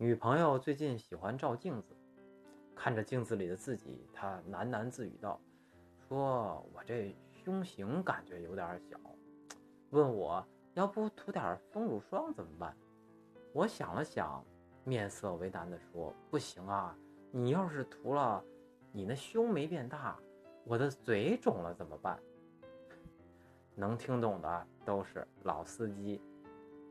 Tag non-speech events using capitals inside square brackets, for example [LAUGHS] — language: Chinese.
女朋友最近喜欢照镜子，看着镜子里的自己，她喃喃自语道：“说我这胸型感觉有点小，问我要不涂点丰乳霜怎么办？”我想了想，面色为难地说：“不行啊，你要是涂了，你那胸没变大，我的嘴肿了怎么办？” [LAUGHS] 能听懂的都是老司机。